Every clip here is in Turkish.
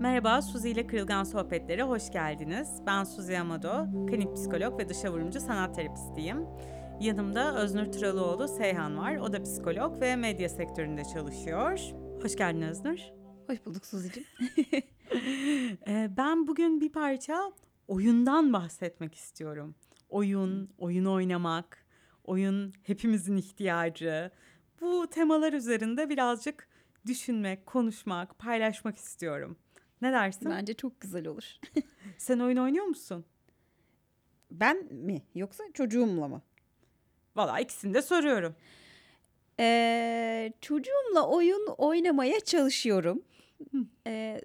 Merhaba, Suzi ile Kırılgan Sohbetlere hoş geldiniz. Ben Suzi Amado, klinik psikolog ve dışa vurumcu sanat terapistiyim. Yanımda Öznur Turalıoğlu Seyhan var. O da psikolog ve medya sektöründe çalışıyor. Hoş geldin Öznur. Hoş bulduk Suzi'cim. Ee, ben bugün bir parça oyundan bahsetmek istiyorum. Oyun, oyun oynamak, oyun hepimizin ihtiyacı. Bu temalar üzerinde birazcık düşünmek, konuşmak, paylaşmak istiyorum. Ne dersin? Bence çok güzel olur. Sen oyun oynuyor musun? Ben mi yoksa çocuğumla mı? Valla ikisini de soruyorum. Ee, çocuğumla oyun oynamaya çalışıyorum. Ee,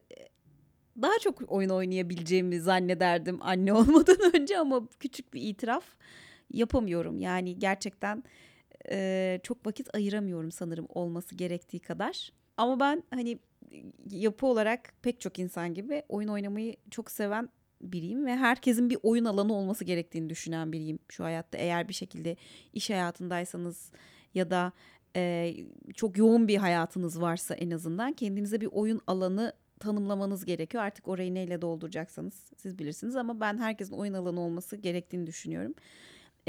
daha çok oyun oynayabileceğimi zannederdim anne olmadan önce ama küçük bir itiraf yapamıyorum. Yani gerçekten e, çok vakit ayıramıyorum sanırım olması gerektiği kadar. Ama ben hani yapı olarak pek çok insan gibi oyun oynamayı çok seven biriyim ve herkesin bir oyun alanı olması gerektiğini düşünen biriyim şu hayatta. Eğer bir şekilde iş hayatındaysanız ya da e, çok yoğun bir hayatınız varsa en azından kendinize bir oyun alanı tanımlamanız gerekiyor. Artık orayı neyle dolduracaksanız siz bilirsiniz ama ben herkesin oyun alanı olması gerektiğini düşünüyorum.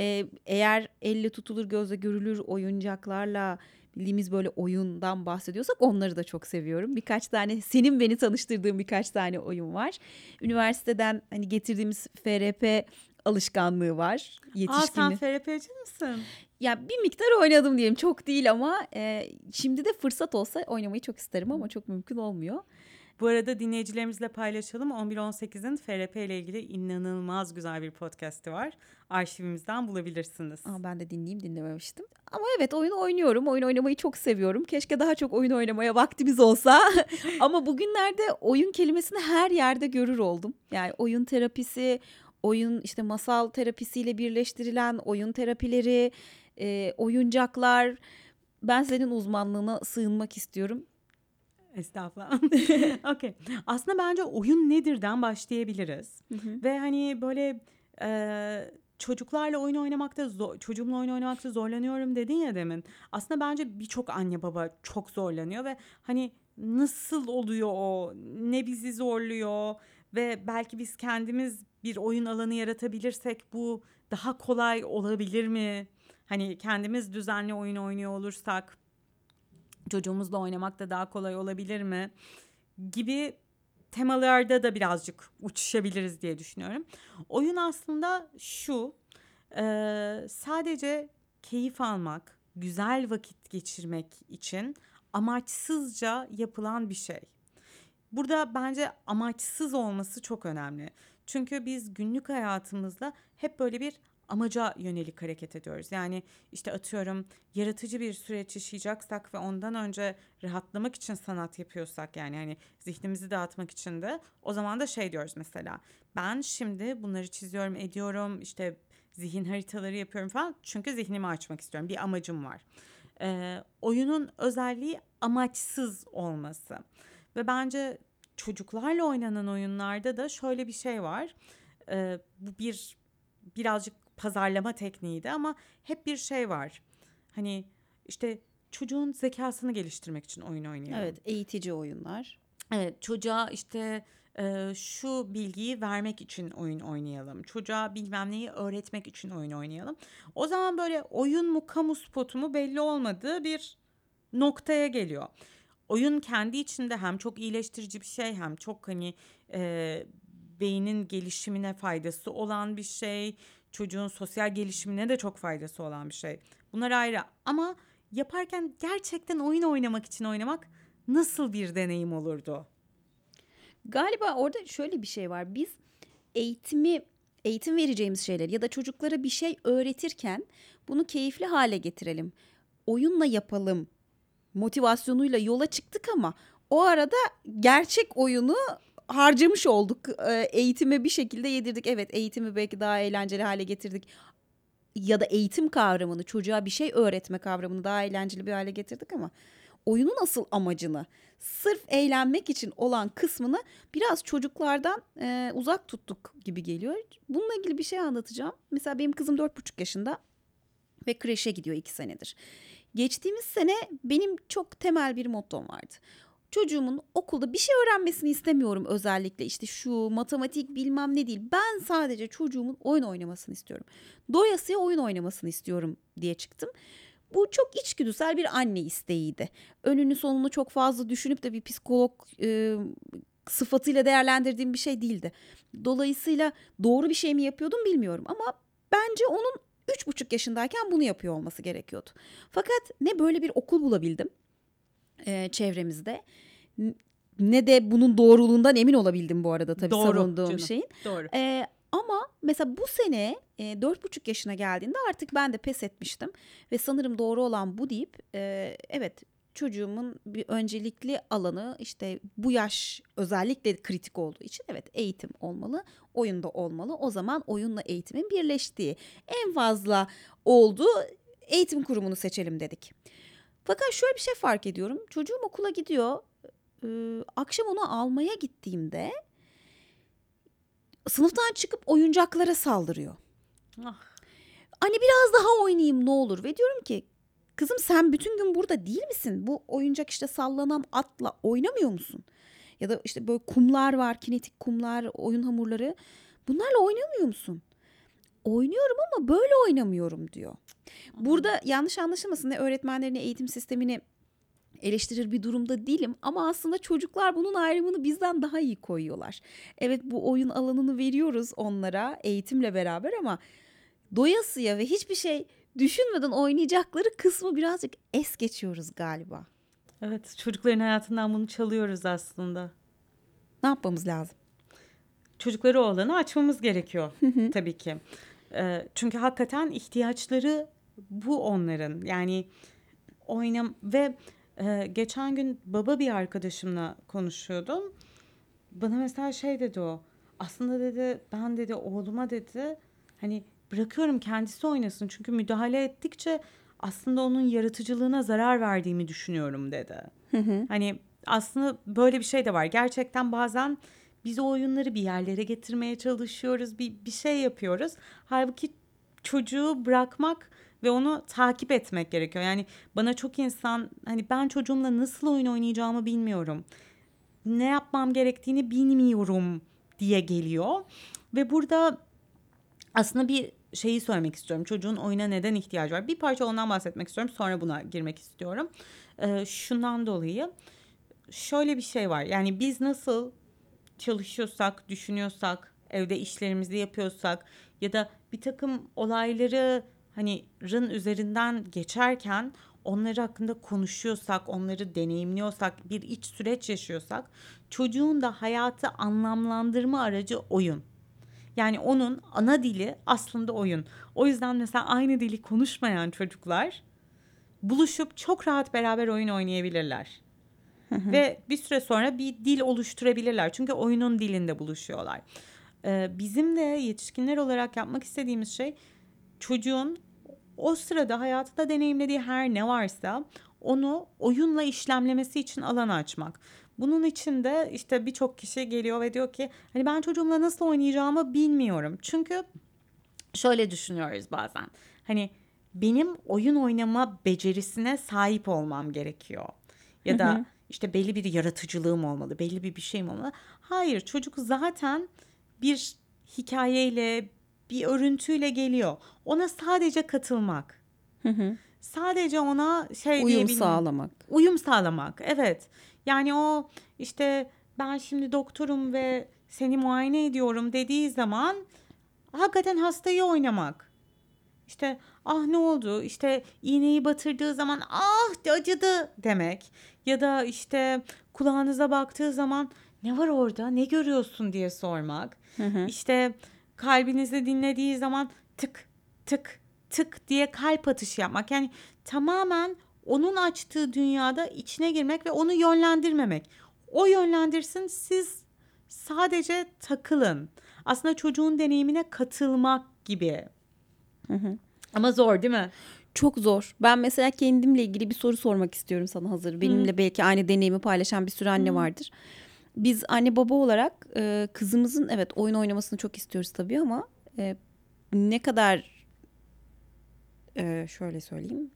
Ee, eğer elle tutulur gözle görülür oyuncaklarla bildiğimiz böyle oyundan bahsediyorsak onları da çok seviyorum. Birkaç tane senin beni tanıştırdığın birkaç tane oyun var. Üniversiteden hani getirdiğimiz FRP alışkanlığı var. Aa sen FRP'ci misin? Ya bir miktar oynadım diyelim çok değil ama e, şimdi de fırsat olsa oynamayı çok isterim ama çok mümkün olmuyor. Bu arada dinleyicilerimizle paylaşalım. 11-18'in FRP ile ilgili inanılmaz güzel bir podcast'i var. Arşivimizden bulabilirsiniz. Aa, ben de dinleyeyim dinlememiştim. Ama evet oyun oynuyorum. Oyun oynamayı çok seviyorum. Keşke daha çok oyun oynamaya vaktimiz olsa. Ama bugünlerde oyun kelimesini her yerde görür oldum. Yani oyun terapisi, oyun işte masal terapisiyle birleştirilen oyun terapileri, e, oyuncaklar. Ben senin uzmanlığına sığınmak istiyorum. Estağfurullah. Okey. Aslında bence oyun nedirden başlayabiliriz. Hı hı. Ve hani böyle e, çocuklarla oyun oynamakta zor, çocuğumla oyun oynamakta zorlanıyorum dedin ya demin. Aslında bence birçok anne baba çok zorlanıyor ve hani nasıl oluyor o? Ne bizi zorluyor? Ve belki biz kendimiz bir oyun alanı yaratabilirsek bu daha kolay olabilir mi? Hani kendimiz düzenli oyun oynuyor olursak çocuğumuzla oynamak da daha kolay olabilir mi? Gibi temalarda da birazcık uçuşabiliriz diye düşünüyorum. Oyun aslında şu, e, sadece keyif almak, güzel vakit geçirmek için amaçsızca yapılan bir şey. Burada bence amaçsız olması çok önemli. Çünkü biz günlük hayatımızda hep böyle bir amaca yönelik hareket ediyoruz. Yani işte atıyorum yaratıcı bir süreç yaşayacaksak ve ondan önce rahatlamak için sanat yapıyorsak yani hani zihnimizi dağıtmak için de o zaman da şey diyoruz mesela ben şimdi bunları çiziyorum ediyorum işte zihin haritaları yapıyorum falan çünkü zihnimi açmak istiyorum bir amacım var. Ee, oyunun özelliği amaçsız olması ve bence çocuklarla oynanan oyunlarda da şöyle bir şey var. Ee, bu bir birazcık pazarlama tekniğiydi ama hep bir şey var. Hani işte çocuğun zekasını geliştirmek için oyun oynayalım. Evet eğitici oyunlar. Evet çocuğa işte e, şu bilgiyi vermek için oyun oynayalım. Çocuğa bilmem neyi öğretmek için oyun oynayalım. O zaman böyle oyun mu kamu spotu mu belli olmadığı bir noktaya geliyor. Oyun kendi içinde hem çok iyileştirici bir şey hem çok hani e, beynin gelişimine faydası olan bir şey. Çocuğun sosyal gelişimine de çok faydası olan bir şey. Bunlar ayrı ama yaparken gerçekten oyun oynamak için oynamak nasıl bir deneyim olurdu? Galiba orada şöyle bir şey var. Biz eğitimi eğitim vereceğimiz şeyler ya da çocuklara bir şey öğretirken bunu keyifli hale getirelim. Oyunla yapalım motivasyonuyla yola çıktık ama o arada gerçek oyunu harcamış olduk. Ee, eğitime bir şekilde yedirdik. Evet eğitimi belki daha eğlenceli hale getirdik. Ya da eğitim kavramını, çocuğa bir şey öğretme kavramını daha eğlenceli bir hale getirdik ama oyunun asıl amacını sırf eğlenmek için olan kısmını biraz çocuklardan e, uzak tuttuk gibi geliyor. Bununla ilgili bir şey anlatacağım. Mesela benim kızım dört buçuk yaşında. ve kreşe gidiyor iki senedir. Geçtiğimiz sene benim çok temel bir mottom vardı. Çocuğumun okulda bir şey öğrenmesini istemiyorum özellikle işte şu matematik bilmem ne değil. Ben sadece çocuğumun oyun oynamasını istiyorum. Doyasıya oyun oynamasını istiyorum diye çıktım. Bu çok içgüdüsel bir anne isteğiydi. Önünü sonunu çok fazla düşünüp de bir psikolog e, sıfatıyla değerlendirdiğim bir şey değildi. Dolayısıyla doğru bir şey mi yapıyordum bilmiyorum ama bence onun üç buçuk yaşındayken bunu yapıyor olması gerekiyordu. Fakat ne böyle bir okul bulabildim e, çevremizde ne de bunun doğruluğundan emin olabildim bu arada tabii Doğru savunduğum canım. şeyin. Doğru. E, ama mesela bu sene e, dört buçuk yaşına geldiğinde artık ben de pes etmiştim ve sanırım doğru olan bu deyip e, evet çocuğumun bir öncelikli alanı işte bu yaş özellikle kritik olduğu için evet eğitim olmalı, oyunda olmalı. O zaman oyunla eğitimin birleştiği en fazla oldu eğitim kurumunu seçelim dedik. Fakat şöyle bir şey fark ediyorum. Çocuğum okula gidiyor. Ee, akşam onu almaya gittiğimde sınıftan çıkıp oyuncaklara saldırıyor. Ah, Hani biraz daha oynayayım ne olur ve diyorum ki kızım sen bütün gün burada değil misin? Bu oyuncak işte sallanan atla oynamıyor musun? Ya da işte böyle kumlar var, kinetik kumlar, oyun hamurları. Bunlarla oynamıyor musun? Oynuyorum ama böyle oynamıyorum diyor. Burada yanlış anlaşılmasın ne öğretmenlerin ne eğitim sistemini eleştirir bir durumda değilim ama aslında çocuklar bunun ayrımını bizden daha iyi koyuyorlar. Evet bu oyun alanını veriyoruz onlara eğitimle beraber ama doyasıya ve hiçbir şey düşünmeden oynayacakları kısmı birazcık es geçiyoruz galiba. evet çocukların hayatından bunu çalıyoruz aslında. Ne yapmamız lazım? Çocukları o alanı açmamız gerekiyor tabii ki. Ee, çünkü hakikaten ihtiyaçları bu onların. Yani oynam ve e, geçen gün baba bir arkadaşımla konuşuyordum. Bana mesela şey dedi o. Aslında dedi ben dedi oğluma dedi hani bırakıyorum kendisi oynasın. Çünkü müdahale ettikçe aslında onun yaratıcılığına zarar verdiğimi düşünüyorum dedi. Hani aslında böyle bir şey de var. Gerçekten bazen biz o oyunları bir yerlere getirmeye çalışıyoruz. Bir, bir şey yapıyoruz. Halbuki çocuğu bırakmak ve onu takip etmek gerekiyor. Yani bana çok insan hani ben çocuğumla nasıl oyun oynayacağımı bilmiyorum. Ne yapmam gerektiğini bilmiyorum diye geliyor. Ve burada aslında bir şeyi söylemek istiyorum. Çocuğun oyuna neden ihtiyacı var? Bir parça ondan bahsetmek istiyorum. Sonra buna girmek istiyorum. Ee, şundan dolayı şöyle bir şey var. Yani biz nasıl çalışıyorsak, düşünüyorsak, evde işlerimizi yapıyorsak ya da bir takım olayları hani rın üzerinden geçerken onları hakkında konuşuyorsak, onları deneyimliyorsak, bir iç süreç yaşıyorsak çocuğun da hayatı anlamlandırma aracı oyun. Yani onun ana dili aslında oyun. O yüzden mesela aynı dili konuşmayan çocuklar buluşup çok rahat beraber oyun oynayabilirler. Ve bir süre sonra bir dil oluşturabilirler. Çünkü oyunun dilinde buluşuyorlar. Ee, bizim de yetişkinler olarak yapmak istediğimiz şey çocuğun o sırada hayatında deneyimlediği her ne varsa onu oyunla işlemlemesi için alan açmak. Bunun için de işte birçok kişi geliyor ve diyor ki hani ben çocuğumla nasıl oynayacağımı bilmiyorum. Çünkü şöyle düşünüyoruz bazen. Hani benim oyun oynama becerisine sahip olmam gerekiyor. Ya da işte belli bir yaratıcılığım olmalı, belli bir bir şeyim olmalı. Hayır, çocuk zaten bir hikayeyle, bir örüntüyle geliyor. Ona sadece katılmak. Sadece ona şey Uyum sağlamak. Uyum sağlamak. Evet. Yani o işte ben şimdi doktorum ve seni muayene ediyorum dediği zaman hakikaten hastayı oynamak. İşte ah ne oldu? İşte iğneyi batırdığı zaman ah acıdı demek. Ya da işte kulağınıza baktığı zaman ne var orada? Ne görüyorsun diye sormak. İşte kalbinizi dinlediği zaman tık tık tık diye kalp atışı yapmak. Yani tamamen onun açtığı dünyada içine girmek ve onu yönlendirmemek. O yönlendirsin siz sadece takılın. Aslında çocuğun deneyimine katılmak gibi. Ama zor değil mi? Çok zor. Ben mesela kendimle ilgili bir soru sormak istiyorum sana hazır. Benimle belki aynı deneyimi paylaşan bir sürü anne vardır. Biz anne baba olarak e, kızımızın evet oyun oynamasını çok istiyoruz tabii ama e, ne kadar Ee, şöyle söyleyeyim.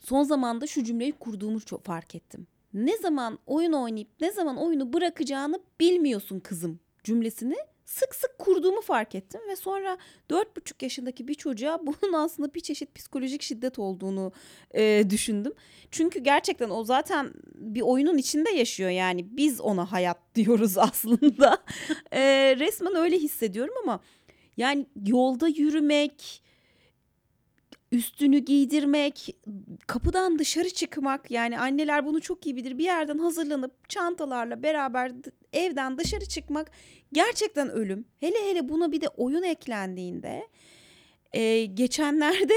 Son zamanda şu cümleyi kurduğumu çok fark ettim. Ne zaman oyun oynayıp ne zaman oyunu bırakacağını bilmiyorsun kızım cümlesini sık sık kurduğumu fark ettim ve sonra dört buçuk yaşındaki bir çocuğa bunun aslında bir çeşit psikolojik şiddet olduğunu e, düşündüm. Çünkü gerçekten o zaten bir oyunun içinde yaşıyor yani biz ona hayat diyoruz aslında. e, resmen öyle hissediyorum ama yani yolda yürümek, üstünü giydirmek, kapıdan dışarı çıkmak yani anneler bunu çok iyi bilir. Bir yerden hazırlanıp çantalarla beraber evden dışarı çıkmak gerçekten ölüm. Hele hele buna bir de oyun eklendiğinde e, geçenlerde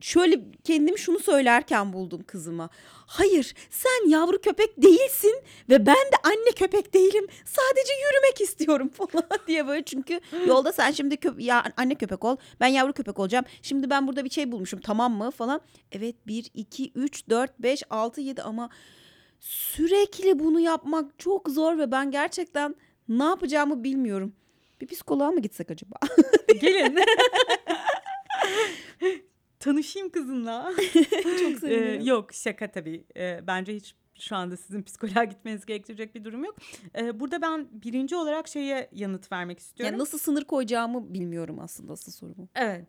şöyle kendim şunu söylerken buldum kızıma. Hayır sen yavru köpek değilsin ve ben de anne köpek değilim. Sadece yürümek istiyorum falan diye böyle çünkü yolda sen şimdi köp ya anne köpek ol ben yavru köpek olacağım. Şimdi ben burada bir şey bulmuşum tamam mı falan. Evet 1, 2, 3, 4, 5, 6, 7 ama sürekli bunu yapmak çok zor ve ben gerçekten ne yapacağımı bilmiyorum. Bir psikoloğa mı gitsek acaba? Gelin. Tanışayım kızınla. çok sevinirim. Ee, yok şaka tabii. Ee, bence hiç şu anda sizin psikoloğa gitmeniz gerektirecek bir durum yok. Ee, burada ben birinci olarak şeye yanıt vermek istiyorum. Yani nasıl sınır koyacağımı bilmiyorum aslında asıl soru bu. Evet.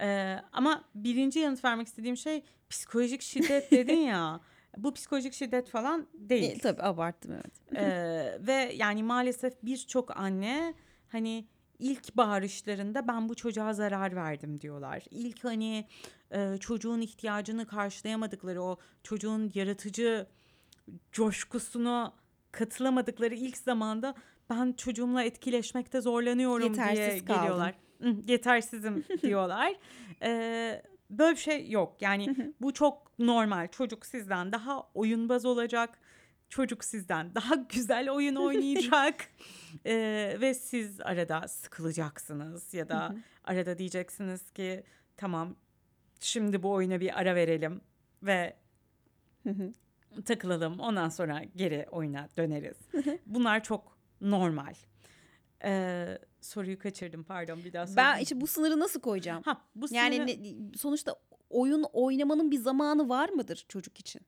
Ee, ama birinci yanıt vermek istediğim şey psikolojik şiddet dedin ya. Bu psikolojik şiddet falan değil. E, tabii abarttım evet. Ee, ve yani maalesef birçok anne hani ilk bağırışlarında ben bu çocuğa zarar verdim diyorlar. İlk hani e, çocuğun ihtiyacını karşılayamadıkları o çocuğun yaratıcı coşkusunu katılamadıkları ilk zamanda ben çocuğumla etkileşmekte zorlanıyorum diye Yetersiz kaldım. geliyorlar. Yetersizim diyorlar. Ee, böyle bir şey yok. Yani bu çok normal. Çocuk sizden daha oyunbaz olacak. Çocuk sizden daha güzel oyun oynayacak. Ee, ve siz arada sıkılacaksınız ya da arada diyeceksiniz ki tamam şimdi bu oyuna bir ara verelim ve takılalım. Ondan sonra geri oyuna döneriz. Bunlar çok normal. Ee, soruyu kaçırdım pardon bir daha ben sorayım. işte bu sınırı nasıl koyacağım? Ha, bu yani sınırı- ne- sonuçta oyun oynamanın bir zamanı var mıdır çocuk için?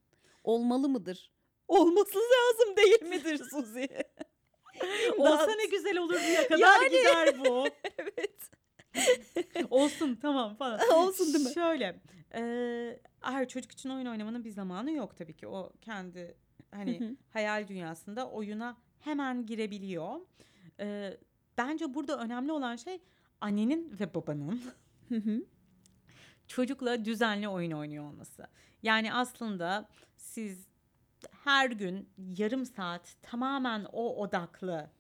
Olmalı mıdır? Olması lazım değil midir Suzi? Olsa ne güzel olur diye kadar Yani. gider bu. evet. Olsun tamam falan. Olsun değil mi? Şöyle. E, her çocuk için oyun oynamanın bir zamanı yok tabii ki. O kendi hani hayal dünyasında oyuna hemen girebiliyor. E, bence burada önemli olan şey annenin ve babanın çocukla düzenli oyun oynuyor olması. Yani aslında siz her gün yarım saat tamamen o odaklı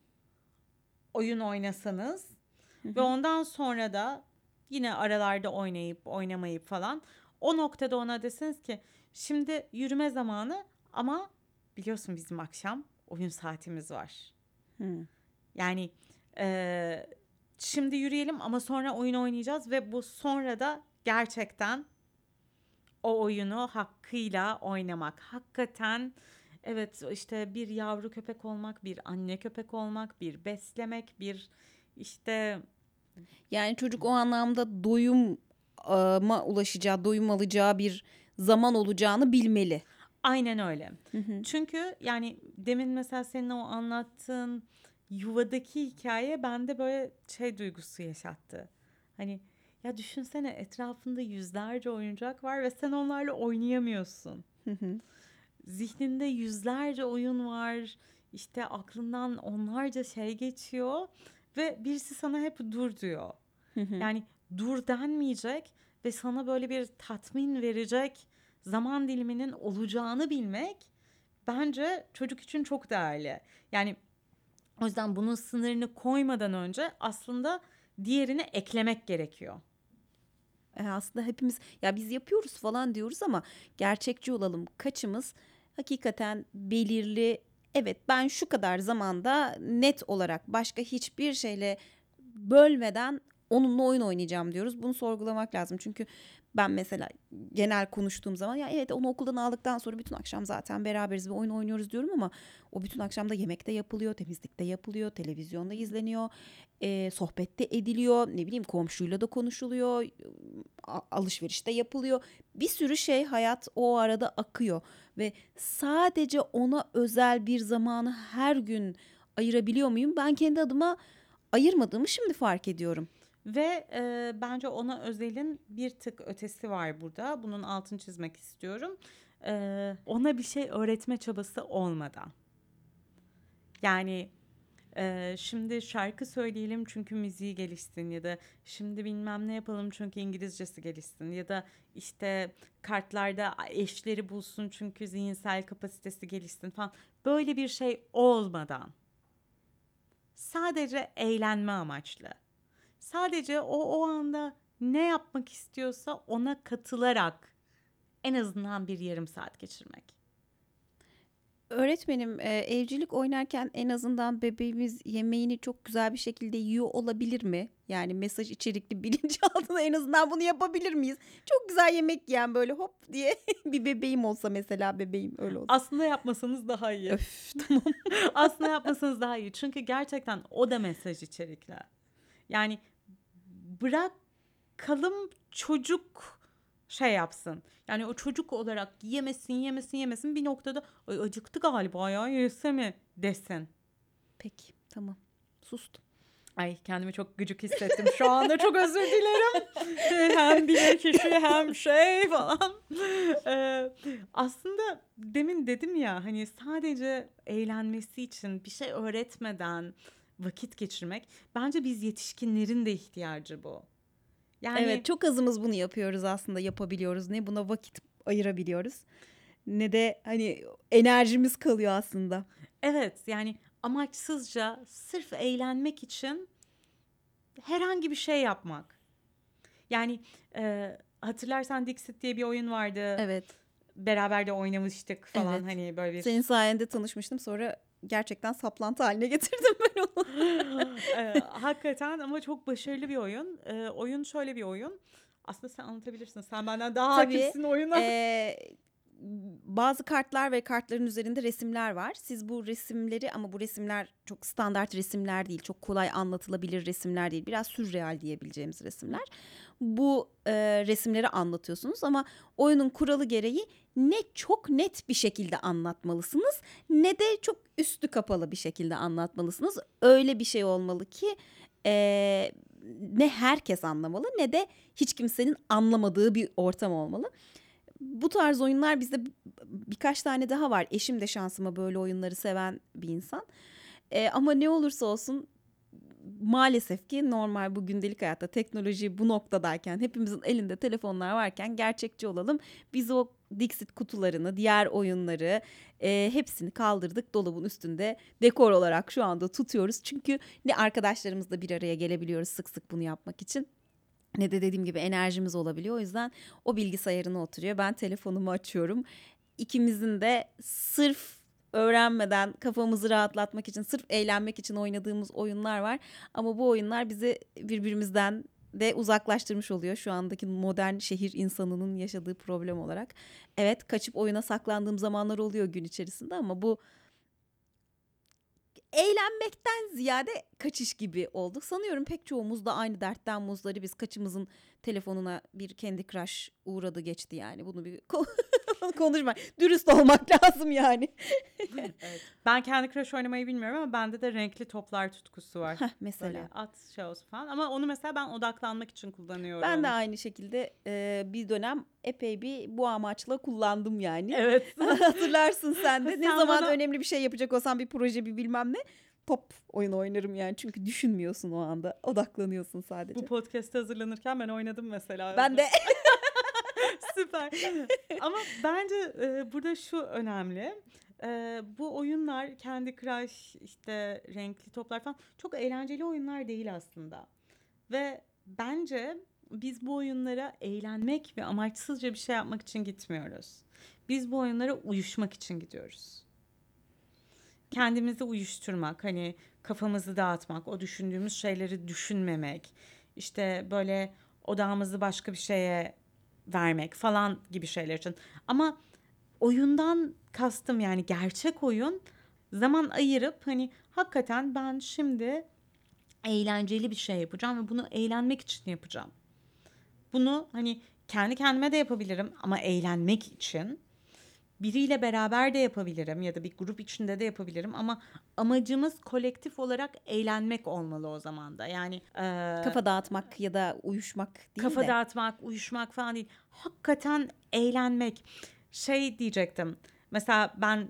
oyun oynasanız ve ondan sonra da yine aralarda oynayıp oynamayıp falan o noktada ona deseniz ki şimdi yürüme zamanı ama biliyorsun bizim akşam oyun saatimiz var. Hı. Yani eee, şimdi yürüyelim ama sonra oyun oynayacağız ve bu sonra da gerçekten o oyunu hakkıyla oynamak. Hakikaten evet işte bir yavru köpek olmak, bir anne köpek olmak, bir beslemek, bir işte Yani çocuk o anlamda doyuma ulaşacağı, doyum alacağı bir zaman olacağını bilmeli. aynen öyle. Hı hı. Çünkü yani demin mesela senin o anlattığın yuvadaki hikaye bende böyle şey duygusu yaşattı. Hani ya düşünsene etrafında yüzlerce oyuncak var ve sen onlarla oynayamıyorsun. Zihninde yüzlerce oyun var. İşte aklından onlarca şey geçiyor ve birisi sana hep dur diyor. Yani dur denmeyecek ve sana böyle bir tatmin verecek zaman diliminin olacağını bilmek bence çocuk için çok değerli. Yani o yüzden bunun sınırını koymadan önce aslında diğerini eklemek gerekiyor. E, aslında hepimiz ya biz yapıyoruz falan diyoruz ama gerçekçi olalım. Kaçımız hakikaten belirli evet ben şu kadar zamanda net olarak başka hiçbir şeyle bölmeden onunla oyun oynayacağım diyoruz. Bunu sorgulamak lazım. Çünkü Ben mesela genel konuştuğum zaman ya evet onu okuldan aldıktan sonra bütün akşam zaten beraberiz ve oyun oynuyoruz diyorum ama o bütün akşam da yemekte yapılıyor, temizlikte yapılıyor, televizyonda izleniyor, e, sohbette ediliyor, ne bileyim komşuyla da konuşuluyor, alışverişte yapılıyor. Bir sürü şey hayat o arada akıyor ve sadece ona özel bir zamanı her gün ayırabiliyor muyum? Ben kendi adıma ayırmadığımı şimdi fark ediyorum. Ve e, bence ona özelin bir tık ötesi var burada. Bunun altını çizmek istiyorum. E, ona bir şey öğretme çabası olmadan. Yani e, şimdi şarkı söyleyelim çünkü müziği gelişsin ya da şimdi bilmem ne yapalım çünkü İngilizcesi gelişsin ya da işte kartlarda eşleri bulsun çünkü zihinsel kapasitesi gelişsin falan. Böyle bir şey olmadan sadece eğlenme amaçlı. Sadece o o anda ne yapmak istiyorsa ona katılarak en azından bir yarım saat geçirmek. Öğretmenim e, evcilik oynarken en azından bebeğimiz yemeğini çok güzel bir şekilde yiyor olabilir mi? Yani mesaj içerikli bilinçaltına en azından bunu yapabilir miyiz? Çok güzel yemek yiyen böyle hop diye bir bebeğim olsa mesela bebeğim öyle olsa. Aslında yapmasanız daha iyi. Öf tamam. Aslında yapmasanız daha iyi. Çünkü gerçekten o da mesaj içerikli. Yani bırakalım çocuk şey yapsın. Yani o çocuk olarak yemesin yemesin yemesin bir noktada "Ay, acıktı galiba ya yese mi desin. Peki tamam sustum. Ay kendimi çok gıcık hissettim şu anda çok özür dilerim. hem bir kişi hem şey falan. Ee, aslında demin dedim ya hani sadece eğlenmesi için bir şey öğretmeden vakit geçirmek bence biz yetişkinlerin de ihtiyacı bu. Yani Evet çok azımız bunu yapıyoruz aslında yapabiliyoruz. Ne buna vakit ayırabiliyoruz ne de hani enerjimiz kalıyor aslında. Evet yani amaçsızca sırf eğlenmek için herhangi bir şey yapmak. Yani e, hatırlarsan Dixit diye bir oyun vardı. Evet. Beraber de oynamıştık falan Evet. hani böyle bir. Senin sayende tanışmıştım sonra gerçekten saplantı haline getirdim ben onu. E, hakikaten ama çok başarılı bir oyun. E, oyun şöyle bir oyun. Aslında sen anlatabilirsin. Sen benden daha Tabii. hakimsin oyuna. Ee, bazı kartlar ve kartların üzerinde resimler var. Siz bu resimleri ama bu resimler çok standart resimler değil. Çok kolay anlatılabilir resimler değil. Biraz sürreal diyebileceğimiz resimler. Bu e, resimleri anlatıyorsunuz ama oyunun kuralı gereği ne çok net bir şekilde anlatmalısınız ne de çok üstü kapalı bir şekilde anlatmalısınız. Öyle bir şey olmalı ki e, ne herkes anlamalı ne de hiç kimsenin anlamadığı bir ortam olmalı bu tarz oyunlar bizde birkaç tane daha var. Eşim de şansıma böyle oyunları seven bir insan. Ee, ama ne olursa olsun maalesef ki normal bu gündelik hayatta teknoloji bu noktadayken hepimizin elinde telefonlar varken gerçekçi olalım. Biz o Dixit kutularını, diğer oyunları e, hepsini kaldırdık dolabın üstünde dekor olarak şu anda tutuyoruz. Çünkü ne arkadaşlarımızla bir araya gelebiliyoruz sık sık bunu yapmak için ne de dediğim gibi enerjimiz olabiliyor. O yüzden o bilgisayarına oturuyor. Ben telefonumu açıyorum. İkimizin de sırf öğrenmeden kafamızı rahatlatmak için, sırf eğlenmek için oynadığımız oyunlar var. Ama bu oyunlar bizi birbirimizden de uzaklaştırmış oluyor şu andaki modern şehir insanının yaşadığı problem olarak. Evet kaçıp oyuna saklandığım zamanlar oluyor gün içerisinde ama bu eğlenmekten ziyade kaçış gibi olduk. Sanıyorum pek çoğumuz da aynı dertten muzları biz kaçımızın telefonuna bir kendi crush uğradı geçti yani. Bunu bir konuşma. Dürüst olmak lazım yani. Evet. Ben kendi Crash oynamayı bilmiyorum ama bende de renkli toplar tutkusu var. Heh, mesela. Böyle at şey olsun falan. Ama onu mesela ben odaklanmak için kullanıyorum. Ben de aynı şekilde e, bir dönem epey bir bu amaçla kullandım yani. Evet. Hatırlarsın sen de. Ne Sen zaman bana- önemli bir şey yapacak olsam bir proje bir bilmem ne. Pop oyun oynarım yani. Çünkü düşünmüyorsun o anda. Odaklanıyorsun sadece. Bu podcast'e hazırlanırken ben oynadım mesela. ben de Süper. Ama bence e, burada şu önemli. E, bu oyunlar kendi Crush işte renkli toplar falan çok eğlenceli oyunlar değil aslında. Ve bence biz bu oyunlara eğlenmek ve amaçsızca bir şey yapmak için gitmiyoruz. Biz bu oyunlara uyuşmak için gidiyoruz. Kendimizi uyuşturmak, hani kafamızı dağıtmak, o düşündüğümüz şeyleri düşünmemek, işte böyle odağımızı başka bir şeye vermek falan gibi şeyler için. Ama oyundan kastım yani gerçek oyun zaman ayırıp hani hakikaten ben şimdi eğlenceli bir şey yapacağım ve bunu eğlenmek için yapacağım. Bunu hani kendi kendime de yapabilirim ama eğlenmek için biriyle beraber de yapabilirim ya da bir grup içinde de yapabilirim ama amacımız kolektif olarak eğlenmek olmalı o zaman da. Yani e, Kafa dağıtmak ya da uyuşmak değil kafa de. dağıtmak, uyuşmak falan değil. Hakikaten eğlenmek. Şey diyecektim. Mesela ben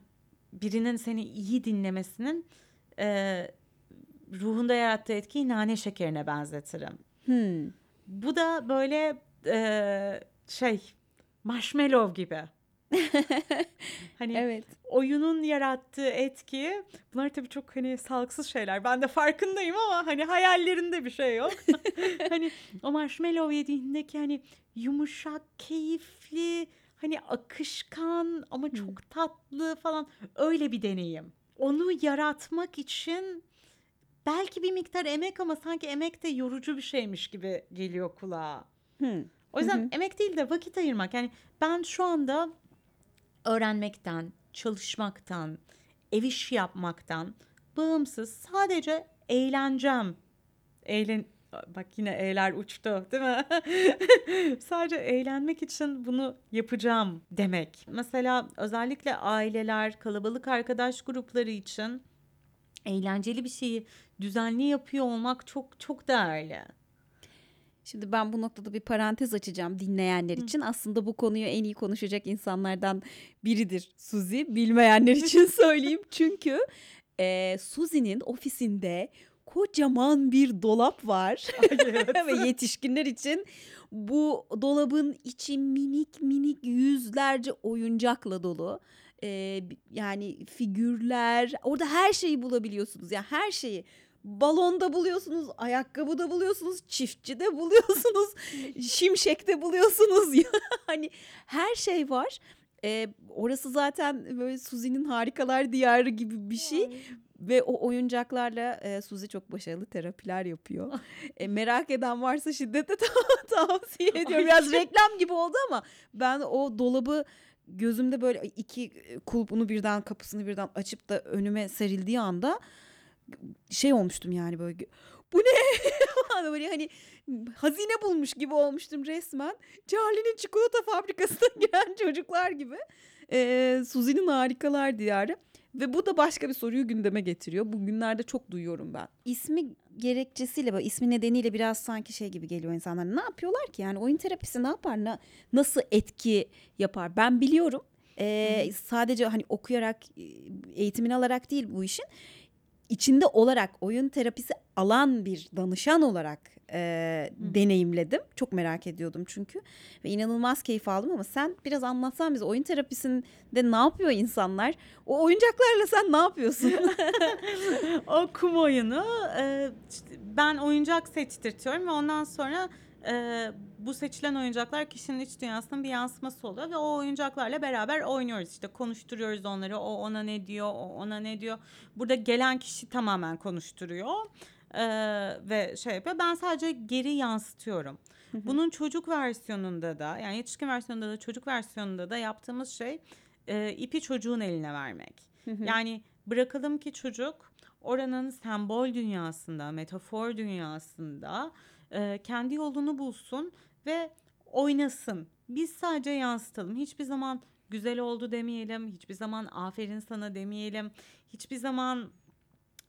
birinin seni iyi dinlemesinin e, ruhunda yarattığı etkiyi nane şekerine benzetirim. Hmm. Bu da böyle e, şey marshmallow gibi. hani Evet. oyunun yarattığı etki bunlar tabii çok hani sağlıksız şeyler. Ben de farkındayım ama hani hayallerinde bir şey yok. hani o marshmallow yediğindeki hani yumuşak, keyifli, hani akışkan ama çok tatlı falan öyle bir deneyim. Onu yaratmak için belki bir miktar emek ama sanki emek de yorucu bir şeymiş gibi geliyor kulağa. Hmm. O yüzden emek değil de vakit ayırmak. Yani ben şu anda öğrenmekten, çalışmaktan, ev işi yapmaktan bağımsız sadece eğleneceğim. Eğlen Bak yine e'ler uçtu değil mi? Sadece eğlenmek için bunu yapacağım demek. Mesela özellikle aileler, kalabalık arkadaş grupları için eğlenceli bir şeyi düzenli yapıyor olmak çok çok değerli. Şimdi ben bu noktada bir parantez açacağım dinleyenler için. Aslında bu konuyu en iyi konuşacak insanlardan biridir Suzi. Bilmeyenler için söyleyeyim. Çünkü e, Suzi'nin ofisinde kocaman bir dolap var. Ve yetişkinler için bu dolabın içi minik minik yüzlerce oyuncakla dolu. E, yani figürler orada her şeyi bulabiliyorsunuz. Yani her şeyi balonda buluyorsunuz, ayakkabıda buluyorsunuz, çiftçide buluyorsunuz, şimşekte buluyorsunuz. Yani her şey var. Ee, orası zaten böyle Suzi'nin harikalar diyarı gibi bir şey. Ve o oyuncaklarla e, Suzi çok başarılı terapiler yapıyor. E, merak eden varsa şiddetle ta- tavsiye ediyorum. Biraz reklam gibi oldu ama ben o dolabı gözümde böyle iki kulpunu birden kapısını birden açıp da önüme serildiği anda şey olmuştum yani böyle bu ne böyle hani hazine bulmuş gibi olmuştum resmen. Charlie'nin çikolata fabrikasına giren çocuklar gibi. Ee, Suzi'nin harikalar diyarı. Ve bu da başka bir soruyu gündeme getiriyor. Bugünlerde çok duyuyorum ben. İsmi gerekçesiyle, böyle ismi nedeniyle biraz sanki şey gibi geliyor insanlar. Ne yapıyorlar ki? Yani oyun terapisi ne yapar? Na- nasıl etki yapar? Ben biliyorum. Ee, sadece hani okuyarak, eğitimini alarak değil bu işin içinde olarak oyun terapisi alan bir danışan olarak e, deneyimledim. Çok merak ediyordum çünkü ve inanılmaz keyif aldım ama sen biraz anlatsan bize oyun terapisinde ne yapıyor insanlar? O oyuncaklarla sen ne yapıyorsun? o kum oyunu e, ben oyuncak seçtirtiyorum ve ondan sonra e, bu seçilen oyuncaklar kişinin iç dünyasının bir yansıması oluyor ve o oyuncaklarla beraber oynuyoruz. İşte konuşturuyoruz onları. O ona ne diyor o ona ne diyor. Burada gelen kişi tamamen konuşturuyor e, ve şey yapıyor. Ben sadece geri yansıtıyorum. Bunun çocuk versiyonunda da yani yetişkin versiyonunda da çocuk versiyonunda da yaptığımız şey e, ipi çocuğun eline vermek. yani bırakalım ki çocuk oranın sembol dünyasında, metafor dünyasında e, kendi yolunu bulsun ve oynasın. Biz sadece yansıtalım. Hiçbir zaman güzel oldu demeyelim. Hiçbir zaman aferin sana demeyelim. Hiçbir zaman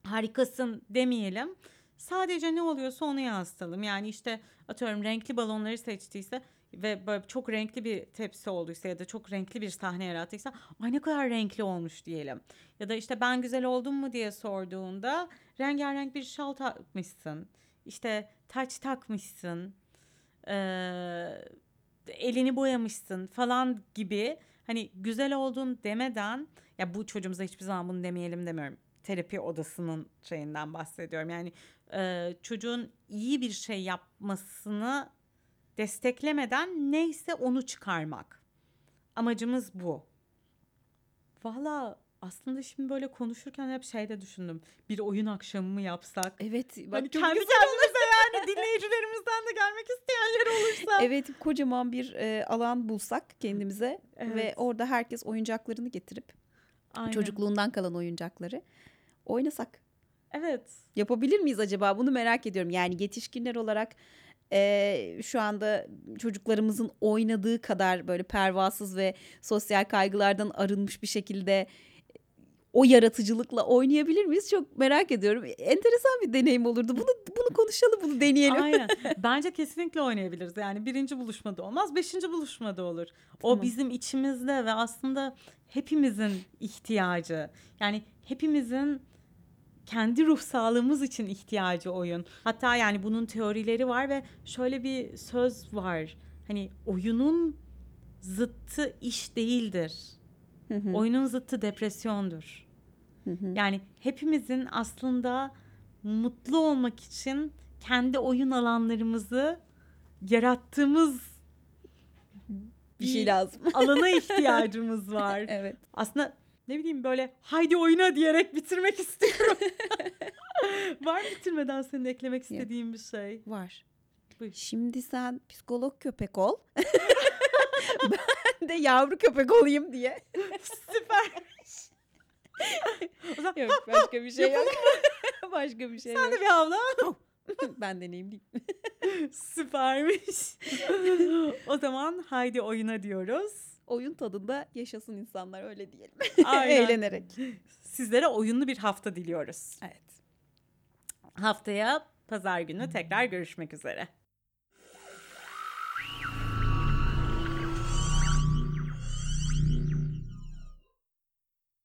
harikasın demeyelim. Sadece ne oluyorsa onu yansıtalım. Yani işte atıyorum renkli balonları seçtiyse ve böyle çok renkli bir tepsi olduysa ya da çok renkli bir sahne yarattıysa ay ne kadar renkli olmuş diyelim. Ya da işte ben güzel oldum mu diye sorduğunda rengarenk bir şal takmışsın. İşte taç takmışsın. Ee, elini boyamışsın falan gibi hani güzel oldun demeden ya bu çocuğumuza hiçbir zaman bunu demeyelim demiyorum. Terapi odasının şeyinden bahsediyorum. Yani e, çocuğun iyi bir şey yapmasını desteklemeden neyse onu çıkarmak. Amacımız bu. Valla Aslında şimdi böyle konuşurken hep şeyde düşündüm. Bir oyun akşamı mı yapsak? Evet. Bak Hani çok kendi güzel. kendimize yani dinleyicilerimizden de gelmek isteyenler olursa. Evet kocaman bir e, alan bulsak kendimize ve Evet. orada herkes oyuncaklarını getirip Aynen. çocukluğundan kalan oyuncakları oynasak. Evet. Yapabilir miyiz acaba? Bunu merak ediyorum. Yani yetişkinler olarak e, şu anda çocuklarımızın oynadığı kadar böyle pervasız ve sosyal kaygılardan arınmış bir şekilde o yaratıcılıkla oynayabilir miyiz? Çok merak ediyorum. Enteresan bir deneyim olurdu. Bunu bunu konuşalım, bunu deneyelim. Aynen. Bence kesinlikle oynayabiliriz. Yani birinci buluşmada olmaz, beşinci buluşmada olur. O Tamam. bizim içimizde ve aslında hepimizin ihtiyacı. Yani hepimizin kendi ruh sağlığımız için ihtiyacı oyun. Hatta yani bunun teorileri var ve şöyle bir söz var. Hani oyunun zıttı iş değildir. Hı hı, Oyunun zıttı depresyondur. Hı hı. Yani hepimizin aslında mutlu olmak için kendi oyun alanlarımızı yarattığımız bir şey lazım. alana ihtiyacımız var. evet. Aslında ne bileyim böyle haydi oyuna diyerek bitirmek istiyorum. var mı bitirmeden senin eklemek istediğin bir şey? Var. Buyur. Şimdi sen psikolog köpek ol. ben de yavru köpek olayım diye. Süper. Yok başka bir şey yok. başka bir şey sen yok. de bir havla. ben deneyimliyim. Süpermiş. o zaman haydi oyuna diyoruz. Oyun tadında yaşasın insanlar öyle diyelim. Eğlenerek. Sizlere oyunlu bir hafta diliyoruz. Evet. Haftaya pazar günü tekrar görüşmek üzere.